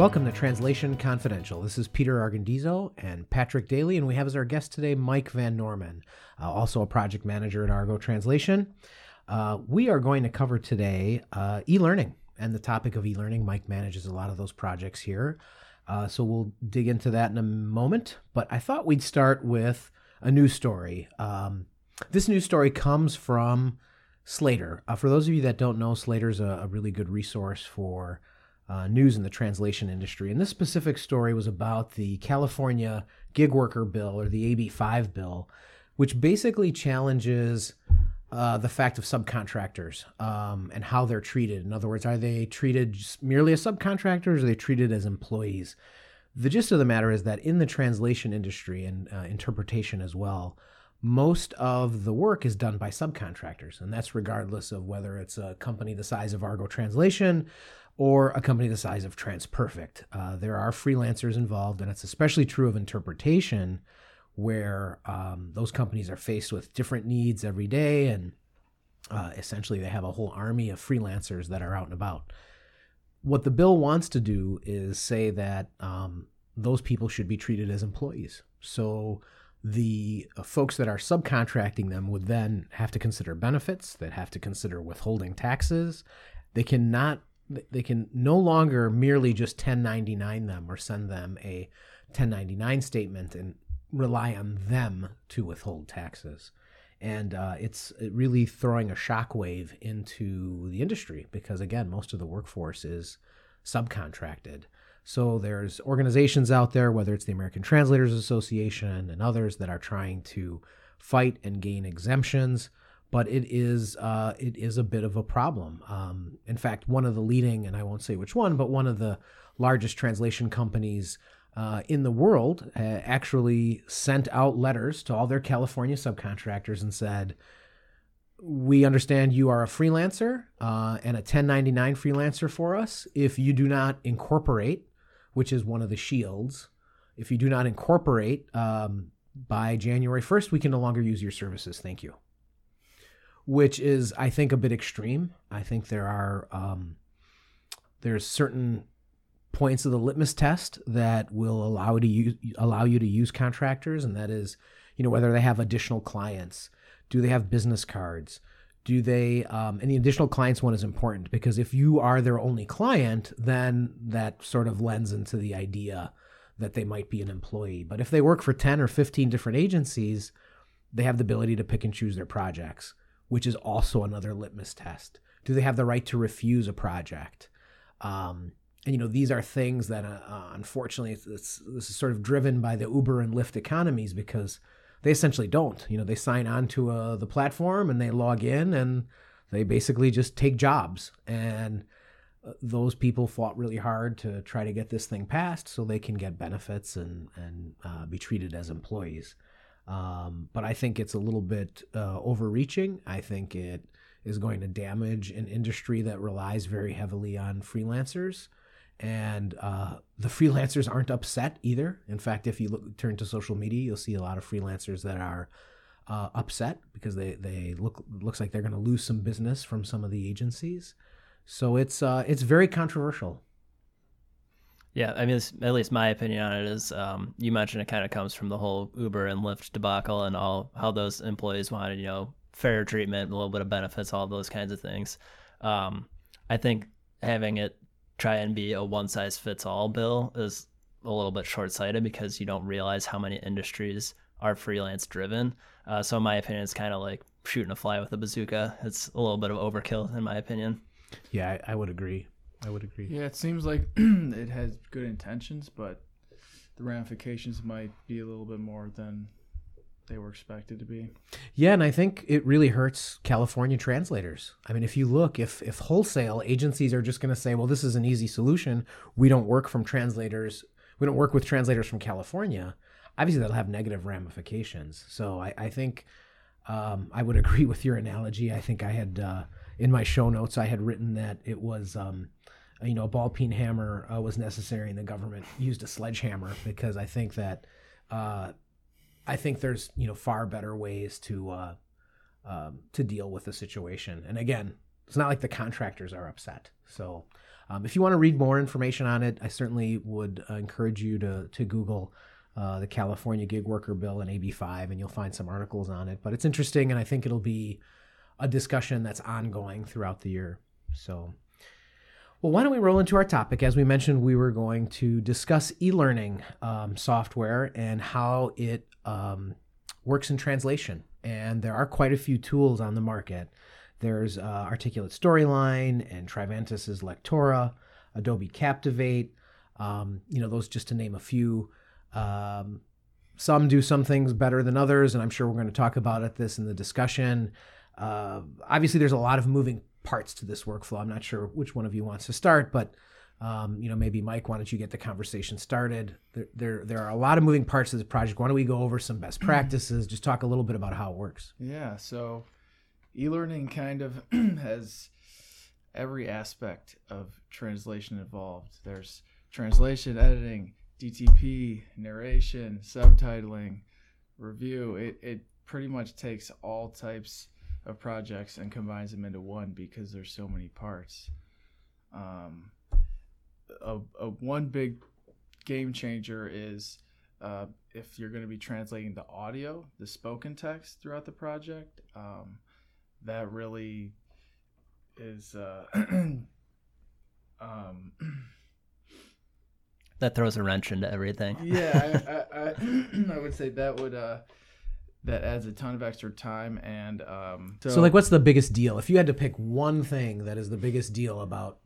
Welcome to Translation Confidential. This is Peter Argondizzo and Patrick Daly, and we have as our guest today Mike Van Norman, uh, also a project manager at Argo Translation. Uh, we are going to cover today uh, e learning and the topic of e learning. Mike manages a lot of those projects here. Uh, so we'll dig into that in a moment. But I thought we'd start with a news story. Um, this news story comes from Slator. Uh, for those of you that don't know, Slator's a, a really good resource for uh, news in the translation industry. And this specific story was about the California gig worker bill or the AB5 bill, which basically challenges uh, the fact of subcontractors um, and how they're treated. In other words, are they treated merely as subcontractors or are they treated as employees? The gist of the matter is that in the translation industry and uh, interpretation as well, most of the work is done by subcontractors, and that's regardless of whether it's a company the size of Argo Translation or a company the size of TransPerfect. Uh, there are freelancers involved, and it's especially true of interpretation, where um, those companies are faced with different needs every day, and uh, essentially they have a whole army of freelancers that are out and about. What the bill wants to do is say that um, those people should be treated as employees. So the uh, folks that are subcontracting them would then have to consider benefits, they'd have to consider withholding taxes. They cannot they can no longer merely just 1099 them or send them a 1099 statement and rely on them to withhold taxes. And uh, it's really throwing a shockwave into the industry because, again, most of the workforce is subcontracted. So there's organizations out there, whether it's the American Translators Association and others, that are trying to fight and gain exemptions. But it is uh, it is a bit of a problem. Um, in fact, one of the leading, and I won't say which one, but one of the largest translation companies uh, in the world uh, actually sent out letters to all their California subcontractors and said, we understand you are a freelancer uh, and a 1099 freelancer for us. If you do not incorporate, which is one of the shields, if you do not incorporate um, by January 1st, we can no longer use your services. Thank you. Which is, I think, a bit extreme. I think there are um, there's certain points of the litmus test that will allow to use, allow you to use contractors, and that is, you know, whether they have additional clients, do they have business cards, do they, um, and the additional clients one is important because if you are their only client, then that sort of lends into the idea that they might be an employee. But if they work for 10 or 15 different agencies, they have the ability to pick and choose their projects, which is also another litmus test. Do they have the right to refuse a project? Um, and you know these are things that uh, uh, unfortunately it's, it's, this is sort of driven by the uber and lyft economies because they essentially don't you know they sign on to uh, the platform and they log in and they basically just take jobs and uh, those people fought really hard to try to get this thing passed so they can get benefits and and uh, be treated as employees um, but i think it's a little bit uh, overreaching i think it is going to damage an industry that relies very heavily on freelancers and uh, the freelancers aren't upset either. In fact, if you look, turn to social media, you'll see a lot of freelancers that are uh, upset because they they look looks like they're going to lose some business from some of the agencies. So it's uh, it's very controversial. Yeah, I mean, at least my opinion on it is, um, you mentioned it kind of comes from the whole Uber and Lyft debacle and all how those employees wanted, you know, fair treatment, a little bit of benefits, all those kinds of things. Um, I think having it try and be a one size fits all bill is a little bit short sighted because you don't realize how many industries are freelance driven. Uh, so, in my opinion, it's kind of like shooting a fly with a bazooka. It's a little bit of overkill, in my opinion. Yeah, I, I would agree. I would agree. Yeah, it seems like it has good intentions, but the ramifications might be a little bit more than they were expected to be. Yeah, and I think it really hurts California translators. I mean, if you look, if if wholesale agencies are just going to say, "Well, this is an easy solution. We don't work from translators. We don't work with translators from California." Obviously, that'll have negative ramifications. So I, I think um, I would agree with your analogy. I think I had uh, in my show notes I had written that it was. Um, you know, a ball peen hammer uh, was necessary, and the government used a sledgehammer because I think that uh, I think there's you know far better ways to uh, um, to deal with the situation. And again, it's not like the contractors are upset. So Um, if you want to read more information on it, I certainly would uh, encourage you to to Google uh, the California Gig Worker Bill and AB5, and you'll find some articles on it. But it's interesting, and I think it'll be a discussion that's ongoing throughout the year. So, well, why don't we roll into our topic? As we mentioned, we were going to discuss e learning um, software and how it um, works in translation. And there are quite a few tools on the market. There's uh, Articulate Storyline and Trivantis's Lectora, Adobe Captivate. Um, you know, those just to name a few. Um, some do some things better than others, and I'm sure we're going to talk about it, this in the discussion. Uh, obviously, there's a lot of moving parts to this workflow. I'm not sure which one of you wants to start, but um, you know, maybe Mike, why don't you get the conversation started? There, there, there are a lot of moving parts to this project. Why don't we go over some best practices? Just talk a little bit about how it works. Yeah. So, e-learning kind of has every aspect of translation involved. There's translation, editing, DTP, narration, subtitling, review. It it pretty much takes all types of projects and combines them into one because there's so many parts. Um, a, a one big game changer is uh, if you're going to be translating the audio, the spoken text throughout the project. Um, that really is. Uh, um, that throws a wrench into everything. yeah, I, I, I, I, would say that would uh, that adds a ton of extra time and um, so, so like what's the biggest deal? If you had to pick one thing that is the biggest deal about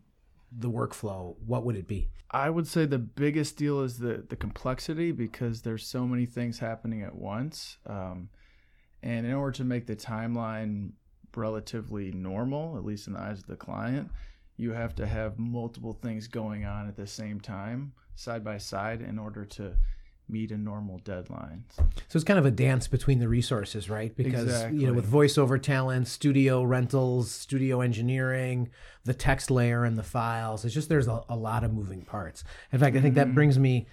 the workflow what would it be? I would say the biggest deal is the the complexity because there's so many things happening at once um, and in order to make the timeline relatively normal at least in the eyes of the client you have to have multiple things going on at the same time side by side in order to meet a normal deadline. So it's kind of a dance between the resources, right? Because exactly. you know, with voiceover talent, studio rentals, studio engineering, the text layer and the files, it's just there's a, a lot of moving parts. In fact, I think that mm-hmm. brings me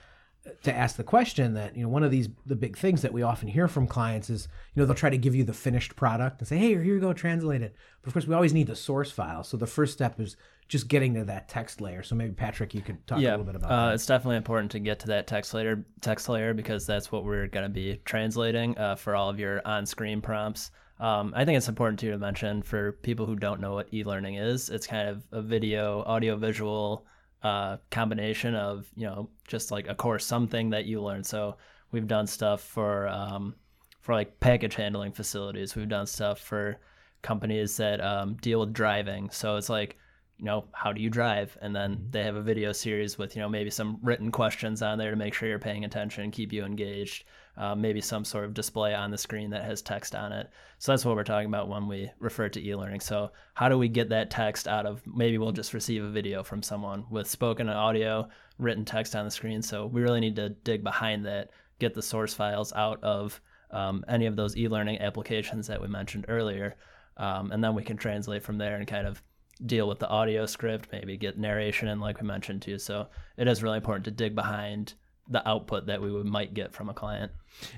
to ask the question that you know one of these the big things that we often hear from clients is you know they'll try to give you the finished product and say hey here you go translate it but of course we always need the source file so the first step is just getting to that text layer. So maybe Patrick, you could talk yeah, a little bit about uh, that. It's definitely important to get to that text layer, text layer because that's what we're going to be translating uh, for all of your on-screen prompts. Um, I think it's important too to mention for people who don't know what e-learning is. It's kind of a video, audio-visual uh, combination of you know just like a course, something that you learn. So we've done stuff for um, for like package handling facilities. We've done stuff for companies that um, deal with driving. So it's like you know, how do you drive? And then mm-hmm. they have a video series with, you know, maybe some written questions on there to make sure you're paying attention, keep you engaged. Uh, maybe some sort of display on the screen that has text on it. So that's what we're talking about when we refer to e-learning. So how do we get that text out of? Maybe we'll just receive a video from someone with spoken audio, written text on the screen. So we really need to dig behind that, get the source files out of um, any of those e-learning applications that we mentioned earlier, um, and then we can translate from there and kind of deal with the audio script, maybe get narration in, like we mentioned too. So it is really important to dig behind the output that we would, might get from a client.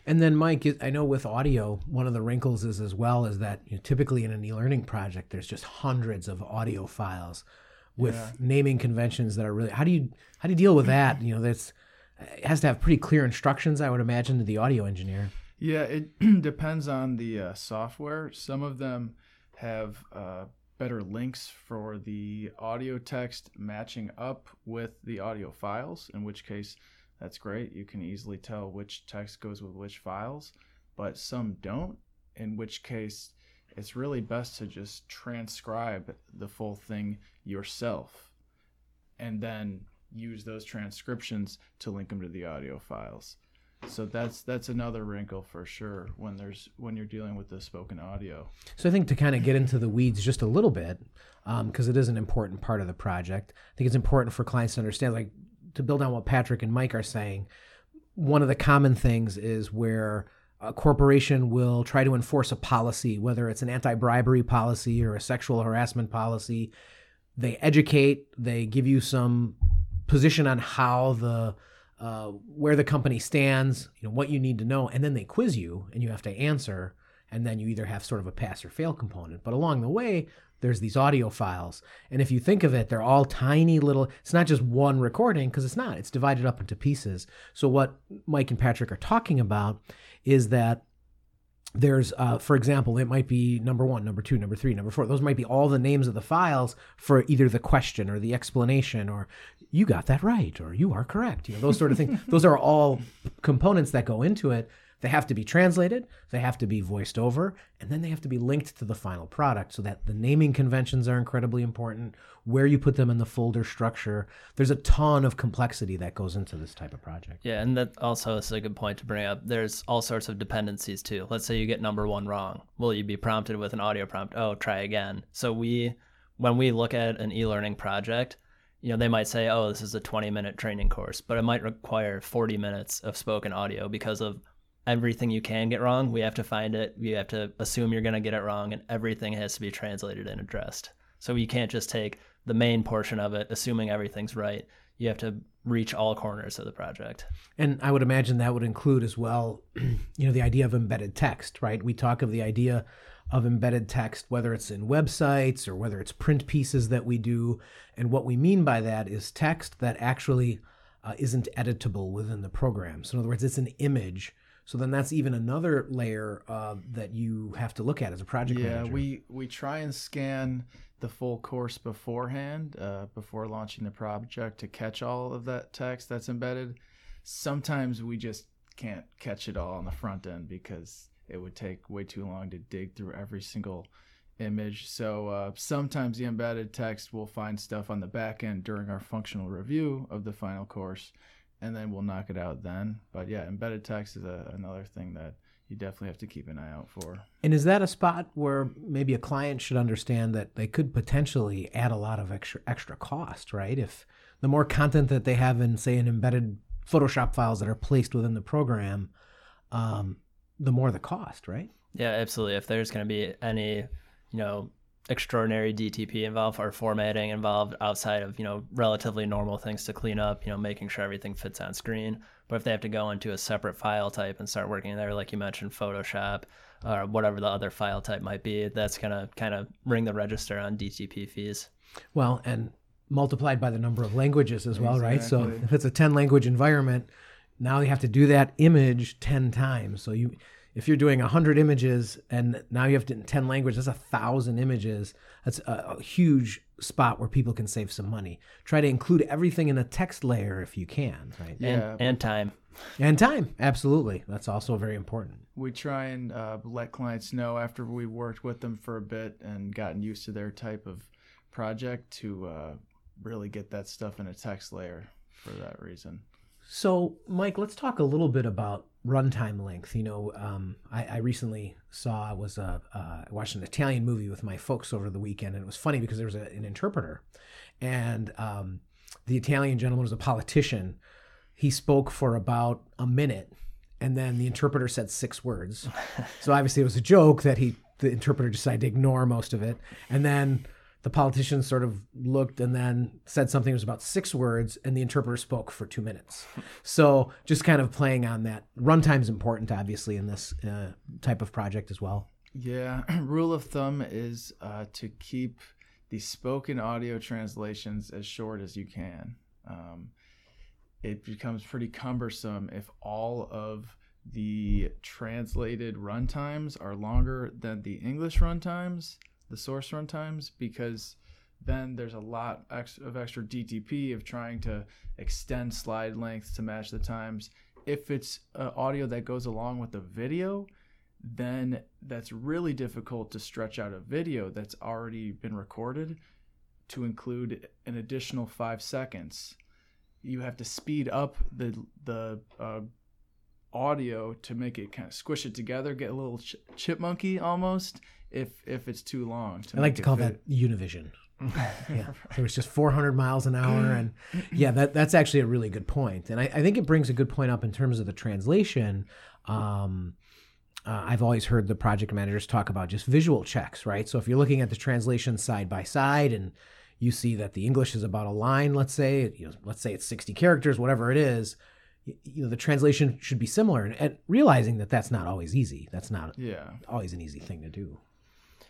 And then, Mike, I know with audio, one of the wrinkles is as well is that you know, typically in an e-learning project, there's just hundreds of audio files with yeah. naming conventions that are really. How do you how do you deal with that? You know, that's it has to have pretty clear instructions, I would imagine, to the audio engineer. Yeah, it depends on the uh, software. Some of them have uh, better links for the audio text matching up with the audio files, in which case that's great. You can easily tell which text goes with which files, but some don't, in which case it's really best to just transcribe the full thing yourself and then use those transcriptions to link them to the audio files so that's that's another wrinkle for sure when there's when you're dealing with the spoken audio so i think to kind of get into the weeds just a little bit because um, it is an important part of the project i think it's important for clients to understand like to build on what patrick and mike are saying one of the common things is where a corporation will try to enforce a policy whether it's an anti-bribery policy or a sexual harassment policy they educate they give you some position on how the uh, where the company stands, you know, what you need to know, and then they quiz you and you have to answer. and then you either have sort of a pass or fail component. But along the way, there's these audio files. And if you think of it, they're all tiny little, it's not just one recording, because it's not, it's divided up into pieces. So what Mike and Patrick are talking about is that there's uh, for example it might be number one number two number three number four those might be all the names of the files for either the question or the explanation or you got that right or you are correct you know those sort of things those are all components that go into it they have to be translated, they have to be voiced over, and then they have to be linked to the final product so that the naming conventions are incredibly important, where you put them in the folder structure. There's a ton of complexity that goes into this type of project. Yeah, and that also is a good point to bring up. There's all sorts of dependencies too. Let's say you get number one wrong. Will you be prompted with an audio prompt? Oh, try again. So we, when we look at an e-learning project, you know, they might say, oh, this is a 20 minute training course, but it might require 40 minutes of spoken audio because of everything you can get wrong. We have to find it. We have to assume you're going to get it wrong, and everything has to be translated and addressed. So you can't just take the main portion of it, assuming everything's right. You have to reach all corners of the project. And I would imagine that would include as well, you know, the idea of embedded text, right? We talk of the idea of embedded text, whether it's in websites or whether it's print pieces that we do. And what we mean by that is text that actually uh, isn't editable within the program. So, in other words, it's an image so then that's even another layer uh, that you have to look at as a project yeah, manager. Yeah, we we try and scan the full course beforehand, uh, before launching the project to catch all of that text that's embedded. Sometimes we just can't catch it all on the front end because it would take way too long to dig through every single image. So uh, sometimes the embedded text will find stuff on the back end during our functional review of the final course and then we'll knock it out then. But yeah, embedded text is a, another thing that you definitely have to keep an eye out for. And is that a spot where maybe a client should understand that they could potentially add a lot of extra extra cost, right? If the more content that they have in, say, an embedded Photoshop files that are placed within the program, um, the more the cost, right? Yeah, absolutely. If there's going to be any, you know, extraordinary DTP involved or formatting involved outside of you know relatively normal things to clean up, you know, making sure everything fits on screen. But if they have to go into a separate file type and start working there, like you mentioned, Photoshop or whatever the other file type might be, that's gonna kind of ring the register on DTP fees. Well, and multiplied by the number of languages as well, right? So if it's a 10 language environment, now you have to do that image 10 times. So you if you're doing 100 images and now you have to, 10 languages, that's a thousand images. That's a, a, huge spot where people can save some money. Try to include everything in a text layer if you can, right? Yeah. And, and time. And time, absolutely. That's also very important. We try and uh, let clients know after we worked with them for a bit and gotten used to their type of project to uh, really get that stuff in a text layer for that reason. So, Mike, let's talk a little bit about runtime length. You know, um, I, I, recently saw I was a, uh, watched an Italian movie with my folks over the weekend, and it was funny because there was a, an interpreter, and um, the Italian gentleman was a politician. He spoke for about a minute, and then the interpreter said six words. so obviously, it was a joke that he the interpreter decided to ignore most of it, and then the politician sort of looked and then said something that was about six words, and the interpreter spoke for two minutes. So just kind of playing on that. Runtime is important, obviously, in this uh, type of project as well. Yeah, rule of thumb is uh, to keep the spoken audio translations as short as you can. Um, it becomes pretty cumbersome if all of the translated runtimes are longer than the English runtimes the source run times because then there's a lot of extra DTP of trying to extend slide length to match the times. If it's uh, audio that goes along with the video, then that's really difficult to stretch out a video that's already been recorded to include an additional five seconds. You have to speed up the the uh, audio to make it kind of squish it together, get a little ch- chipmunky almost, if if it's too long. To I like to call fit. that Univision. yeah, so it's just 400 miles an hour, and yeah, that that's actually a really good point. and I, I think it brings a good point up in terms of the translation. Um, uh, I've always heard the project managers talk about just visual checks, right? So if you're looking at the translation side by side, and you see that the English is about a line, let's say, you know, let's say it's 60 characters, whatever it is, you know the translation should be similar, and, and realizing that that's not always easy. That's not Yeah. always an easy thing to do.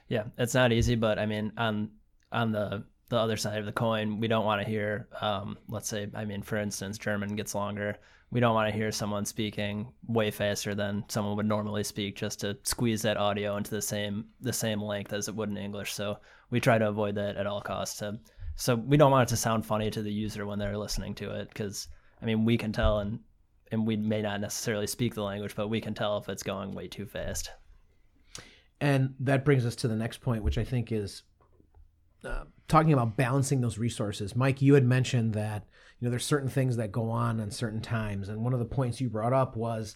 Yeah, it's not easy, but I mean, on on the the other side of the coin, we don't want to hear, um, let's say, I mean, for instance, German gets longer. We don't want to hear someone speaking way faster than someone would normally speak, just to squeeze that audio into the same the same length as it would in English. So we try to avoid that at all costs. To, so we don't want it to sound funny to the user when they're listening to it, because I mean, we can tell, and and we may not necessarily speak the language, but we can tell if it's going way too fast. And that brings us to the next point, which I think is uh, talking about balancing those resources. Mike, you had mentioned that you know there's certain things that go on on certain times, and one of the points you brought up was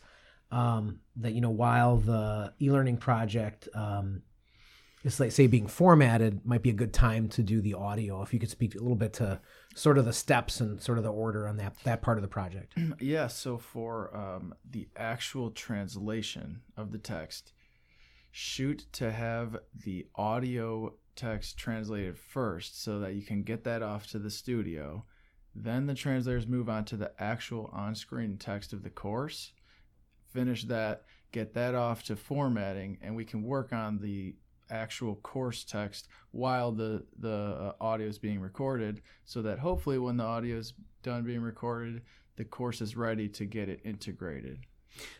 um, that you know while the e-learning project um, is like say being formatted, might be a good time to do the audio. If you could speak a little bit to sort of the steps and sort of the order on that that part of the project. Yeah, so for um, the actual translation of the text, shoot to have the audio text translated first so that you can get that off to the studio. Then the translators move on to the actual on screen text of the course, finish that, get that off to formatting, and we can work on the actual course text while the the uh, audio is being recorded so that hopefully when the audio is done being recorded the course is ready to get it integrated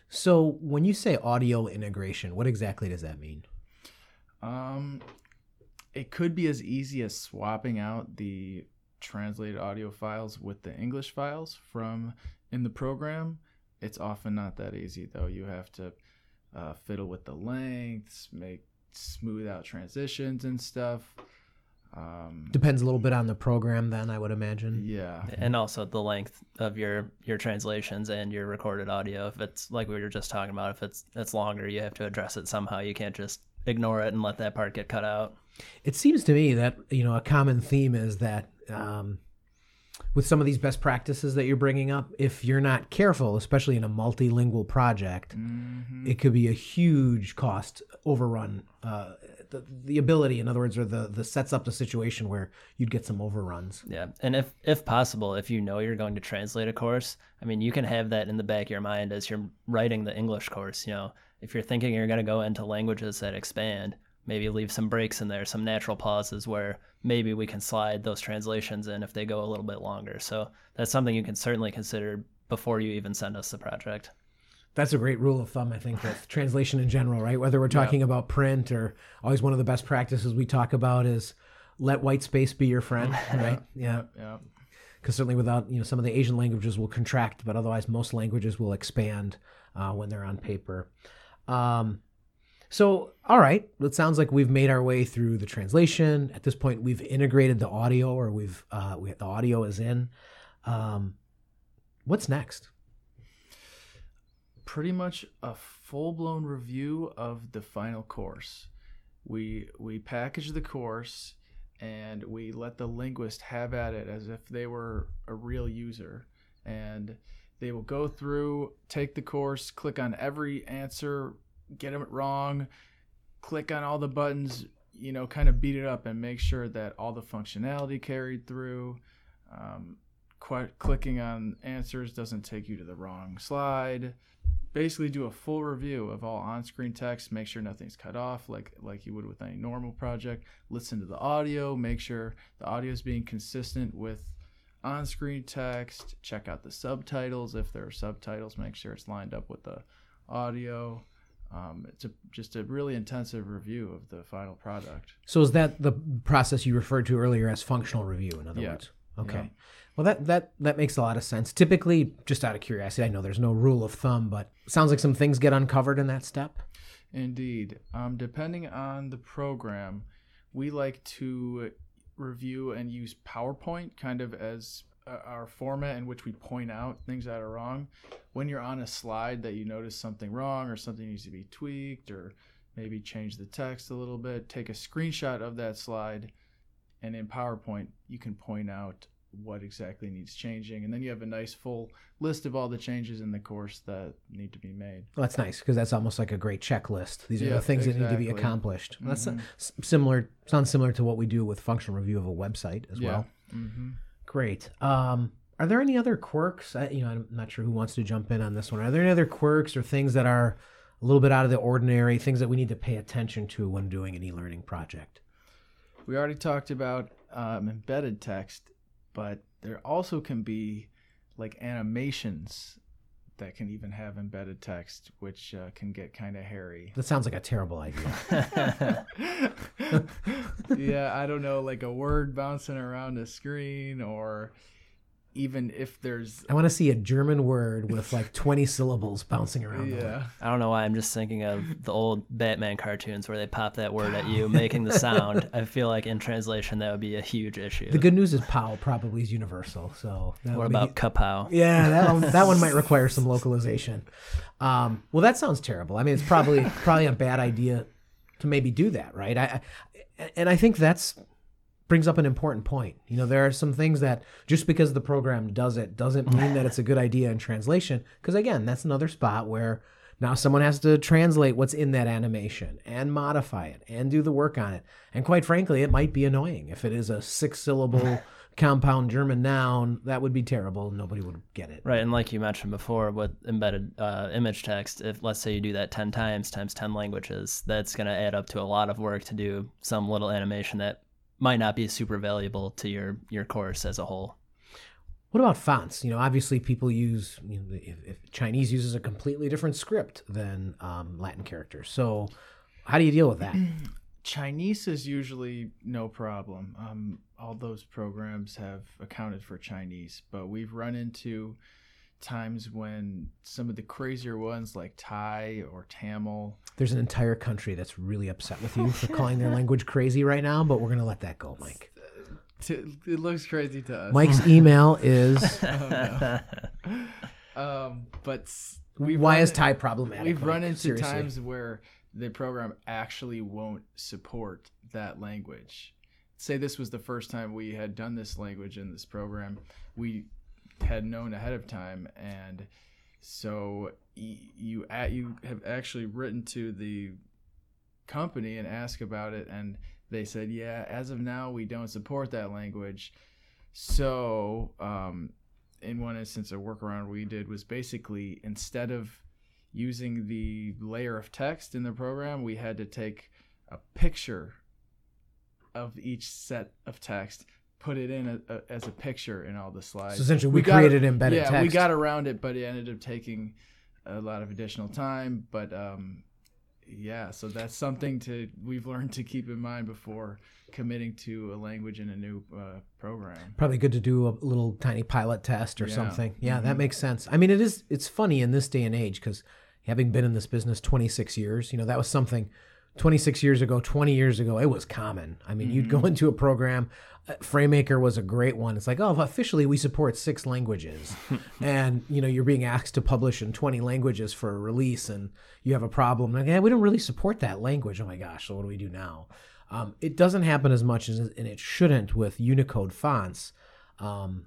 So when you say audio integration, what exactly does that mean? um it could be as easy as swapping out the translated audio files with the english files from in the program. It's often not that easy though. You have to uh, fiddle with the lengths make smooth out transitions and stuff um, Depends a little bit on the program, then I would imagine. yeah and also the length of your your translations and your recorded audio if it's like we were just talking about if it's it's longer you have to address it somehow you can't just ignore it and let that part get cut out It seems to me that you know a common theme is that um, with some of these best practices that you're bringing up, if you're not careful, especially in a multilingual project, Mhm. it could be a huge cost overrun. Uh, the, the ability, in other words, or the the sets up the situation where you'd get some overruns. yeah and if if possible if you know you're going to translate a course i mean you can have that in the back of your mind as you're writing the english course you know? If you're thinking you're going to go into languages that expand maybe leave some breaks in there some natural pauses where maybe we can slide those translations in if they go a little bit longer. So that's something you can certainly consider before you even send us the project That's a great rule of thumb, I think, with translation in general, right? Whether we're talking about print or always one of the best practices we talk about is let white space be your friend, right? Yeah. yeah. Because certainly without you know some of the asian languages will contract but otherwise most languages will expand uh, when they're on paper. Um, so all right. It sounds like we've made our way through the translation. At this point we've integrated the audio or we've uh, we, the audio is in. Um, what's next pretty much a full-blown review of the final course. We we package the course and we let the linguist have at it as if they were a real user. And they will go through take the course click on every answer get it wrong click on all the buttons you know kind of beat it up and make sure that all the functionality carried through. Um, qu- clicking on answers doesn't take you to the wrong slide basically do a full review of all on-screen text make sure nothing's cut off like like you would with any normal project. Listen to the audio make sure the audio is being consistent with on-screen text. Check out the subtitles. If there are subtitles make sure it's lined up with the audio. Um, it's a, just a really intensive review of the final product. So is that the process you referred to earlier as functional review in other Yeah. words okay Yeah. well that that that makes a lot of sense typically just out of curiosity i know there's no rule of thumb but sounds like some things get uncovered in that step Indeed. Um, depending on the program, we like to review and use PowerPoint kind of as uh, our format in which we point out things that are wrong. When you're on a slide that you notice something wrong or something needs to be tweaked or maybe change the text a little bit, take a screenshot of that slide and in PowerPoint you can point out what exactly needs changing and then you have a nice full list of all the changes in the course that need to be made. Well, that's nice because that's almost like a great checklist. These are Yeah, the things that need to be accomplished. That's uh, Mhm. s- similar. Sounds similar to what we do with functional review of a website as well. hmm Great. Um, Are there any other quirks? I, you know, I'm not sure who wants to jump in on this one. Are there any other quirks or things that are a little bit out of the ordinary, things that we need to pay attention to when doing an e-learning project? We already talked about um, embedded text, but there also can be like animations that can even have embedded text, which uh, can get kind of hairy. That sounds like a terrible idea. yeah, I don't know, like a word bouncing around the screen or even if there's I want to see a German word with like 20 syllables bouncing around. the yeah. I don't know why I'm just thinking of the old Batman cartoons where they pop that word at you, making the sound. I feel like in translation that would be a huge issue. The good news is POW probably is universal. So what would be- about kapow? Yeah, that one, that one might require some localization. Um, well, that sounds terrible. I mean, it's probably probably a bad idea to maybe do that, right? I, I and I think that's brings up an important point. You know, there are some things that just because the program does it doesn't mean that it's a good idea in translation. Because again, that's another spot where now someone has to translate what's in that animation and modify it and do the work on it. And quite frankly, it might be annoying if it is a six syllable compound German noun. That would be terrible. Nobody would get it. Right, and like you mentioned before with embedded uh, image text, if let's say you do that 10 times times 10 languages, that's going to add up to a lot of work to do some little animation that might not be super valuable to your your course as a whole. What about fonts? You know, obviously people use you know, if, if Chinese uses a completely different script than um, Latin characters. So, how do you deal with that? Chinese is usually no problem. Um, all those programs have accounted for Chinese, but we've run into times when some of the crazier ones like Thai or Tamil. There's an entire country that's really upset with you for calling their language crazy right now, but we're gonna let that go, Mike. T- it looks crazy to us. Mike's email is Um, but why is Thai problematic? We've run into Seriously. times where the program actually won't support that language. Say this was the first time we had done this language in this program. We had known ahead of time, and so you you have actually written to the company and asked about it, and they said, yeah, as of now, we don't support that language. So, um, in one instance, a workaround we did was basically instead of using the layer of text in the program, we had to take a picture of each set of text, put it in a, a, as a picture in all the slides. So essentially, we, got- created embedded yeah, text. we got around it, but it ended up taking a lot of additional time. But um, yeah, so that's something to we've learned to keep in mind before committing to a language in a new uh, program. Probably good to do a little tiny pilot test or Yeah. something. Yeah, that Mhm. makes sense. I mean, it is. It's funny in this day and age because having been in this business 26 years, you know, that was something. 26 years ago, 20 years ago, it was common. I mean, you'd go into a program. uh, FrameMaker was a great one. It's like, oh, officially we support six languages, and you know you're being asked to publish in 20 languages for a release, and you have a problem. Like, yeah, we don't really support that language. Oh my gosh, so what do we do now? Um, it doesn't happen as much as, and it shouldn't with Unicode fonts. Um,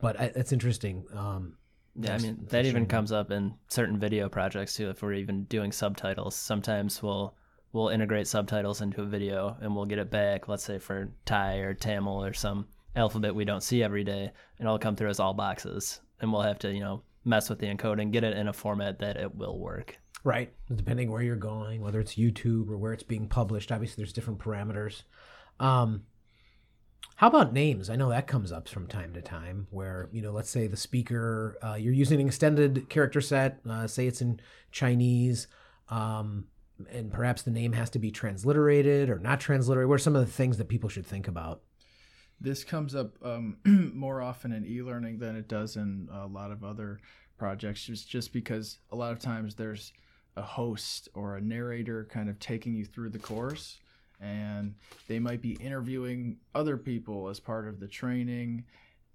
but I, it's interesting. Um, Yeah, I mean that even comes up in certain video projects too. If we're even doing subtitles, sometimes we'll we'll integrate subtitles into a video and we'll get it back. Let's say for Thai or Tamil or some alphabet we don't see every day, and it'll come through as all boxes, and we'll have to you know mess with the encoding, get it in a format that it will work. Right. Depending where you're going, whether it's YouTube or where it's being published, obviously there's different parameters. Um, how about names? I know that comes up from time to time where, you know, let's say the speaker, uh, you're using an extended character set, uh, say it's in Chinese, um, and perhaps the name has to be transliterated or not transliterated. What are some of the things that people should think about? This comes up um, more often in e-learning than it does in a lot of other projects, just just because a lot of times there's a host or a narrator kind of taking you through the course, and they might be interviewing other people as part of the training,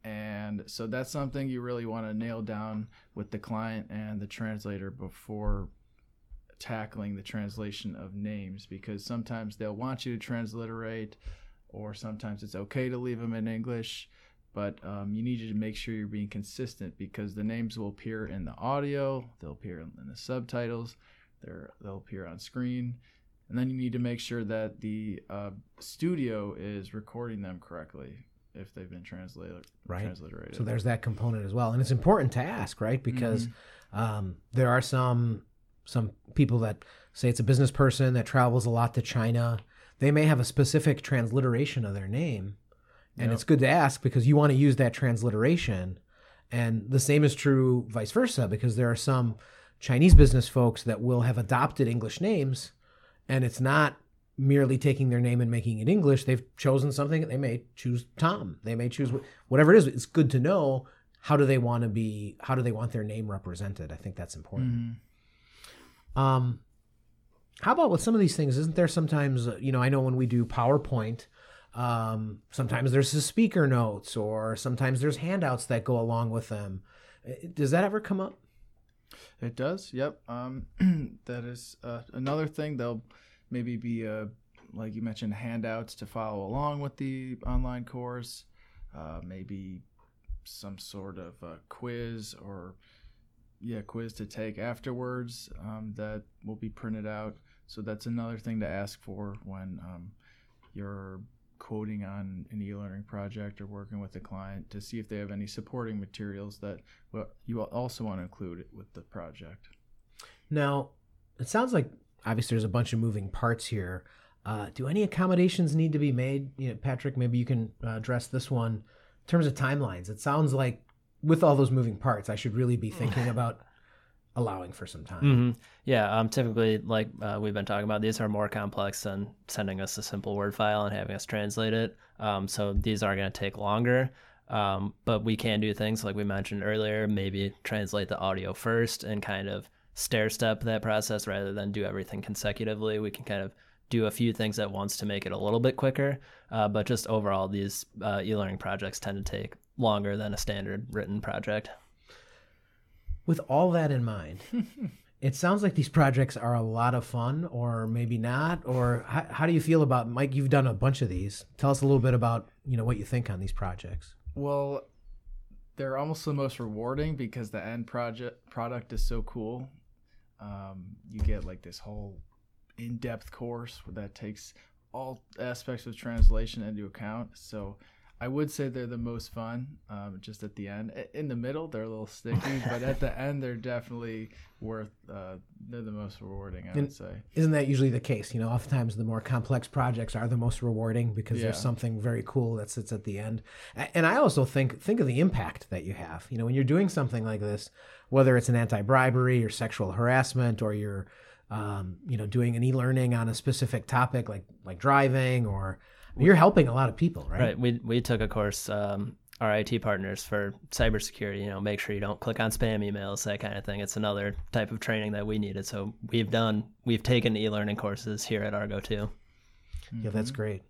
and so that's something you really want to nail down with the client and the translator before tackling the translation of names because sometimes they'll want you to transliterate or sometimes it's okay to leave them in English, but um, you need to make sure you're being consistent because the names will appear in the audio, they'll appear in the subtitles, they're, they'll appear on screen, and then you need to make sure that the uh, studio is recording them correctly. if they've been translated Right. transliterated. So there's that component as well, and it's important to ask, right? Because um, there are some some people that say it's a business person that travels a lot to China. They may have a specific transliteration of their name, and Yep. it's good to ask because you want to use that transliteration. And the same is true vice versa because there are some Chinese business folks that will have adopted English names, and it's not merely taking their name and making it English. They've chosen something. They may choose Tom. They may choose whatever it is. It's good to know how do they want to be. How do they want their name represented? I think that's important. Mhm. Um, how about with some of these things? Isn't there sometimes, uh, you know, I know when we do PowerPoint, um, sometimes there's the speaker notes or sometimes there's handouts that go along with them. Uh, Does that ever come up? It does. Yep. Um, that is uh, another thing. They'll maybe be uh, like you mentioned handouts to follow along with the online course. Uh, maybe some sort of quiz or yeah, quiz to take afterwards um, that will be printed out. So that's another thing to ask for when um, you're quoting on an e-learning project or working with a client to see if they have any supporting materials that you also want to include with the project. Now, it sounds like obviously there's a bunch of moving parts here. Uh, do any accommodations need to be made? You know, Patrick, maybe you can uh, address this one in terms of timelines. It sounds like with all those moving parts, I should really be thinking about allowing for some time. hmm Yeah, um, typically, like uh, we've been talking about, these are more complex than sending us a simple Word file and having us translate it. Um, so these are going to take longer. Um, but we can do things like we mentioned earlier, maybe translate the audio first and kind of stair step that process rather than do everything consecutively. We can kind of do a few things at once to make it a little bit quicker. Uh, but just overall, these uh, e learning projects tend to take longer than a standard written project. With all that in mind, it sounds like these projects are a lot of fun, or maybe not. Or how, how do you feel about Mike? You've done a bunch of these. Tell us a little bit about you know what you think on these projects. Well, they're almost the most rewarding because the end project product is so cool. Um, you get like this whole in-depth course that takes all aspects of translation into account. So I would say they're the most fun. Um, just at the end, in the middle, they're a little sticky, but at the end, they're definitely worth. Uh, they're the most rewarding. I And- would say. Isn't that usually the case? You know, oftentimes the more complex projects are the most rewarding because there's something very cool that sits at the end. And I also think think of the impact that you have. You know, when you're doing something like this, whether it's an anti-bribery or sexual harassment, or you're, um, you know, doing an e-learning on a specific topic like like driving, or you're helping a lot of people, right? Right. We we took a course, um, our IT partners for cybersecurity. You know, make sure you don't click on spam emails, that kind of thing. It's another type of training that we needed. So we've done, we've taken e-learning courses here at Argo too. Yeah, that's great.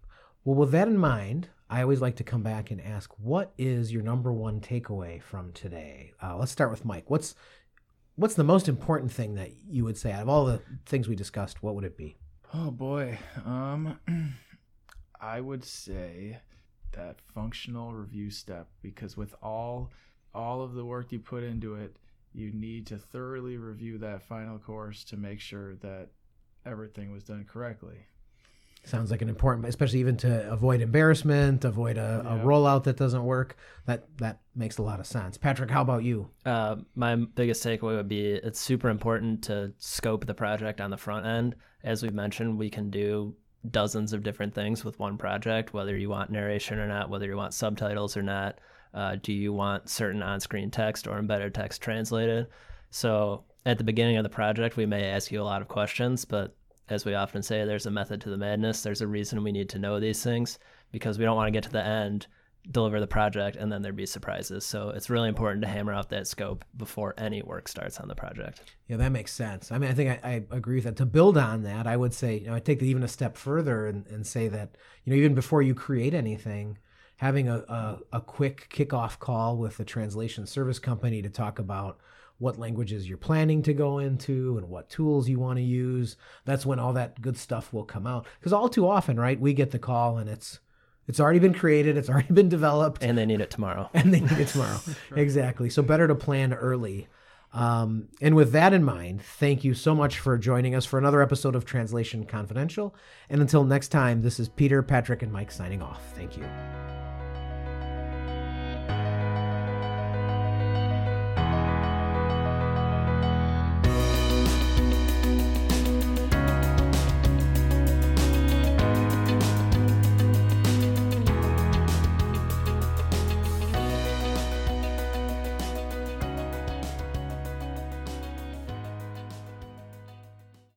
Well, with that in mind, I always like to come back and ask, what is your number one takeaway from today? Uh, let's start with Mike. What's what's the most important thing that you would say out of all the things we discussed? What would it be? Oh boy. Um I would say that functional review step because with all all of the work you put into it, you need to thoroughly review that final course to make sure that everything was done correctly. Sounds like an important, especially even to avoid embarrassment, avoid a, a rollout that doesn't work. That that makes a lot of sense. Patrick, how about you? Uh, my biggest takeaway would be it's super important to scope the project on the front end. As we've mentioned, we can do dozens of different things with one project, whether you want narration or not, whether you want subtitles or not. Uh, do you want certain on screen text or embedded text translated? So at the beginning of the project, we may ask you a lot of questions, but as we often say, there's a method to the madness. There's a reason we need to know these things because we don't want to get to the end deliver the project and then there'd be surprises. So it's really important to hammer out that scope before any work starts on the project. Yeah, that makes sense. I mean, I think I, I agree with that. To build on that, I would say, you know, I take it even a step further and, and say that, you know, even before you create anything, having a, a, a quick kickoff call with the translation service company to talk about what languages you're planning to go into and what tools you want to use. That's when all that good stuff will come out. Because all too often, right, we get the call and it's it's already been created, it's already been developed, And they need it tomorrow. and they need it tomorrow. Exactly. So better to plan early. Um, and with that in mind, thank you so much for joining us for another episode of Translation Confidential. And until next time, this is Peter, Patrick, and Mike signing off. Thank you.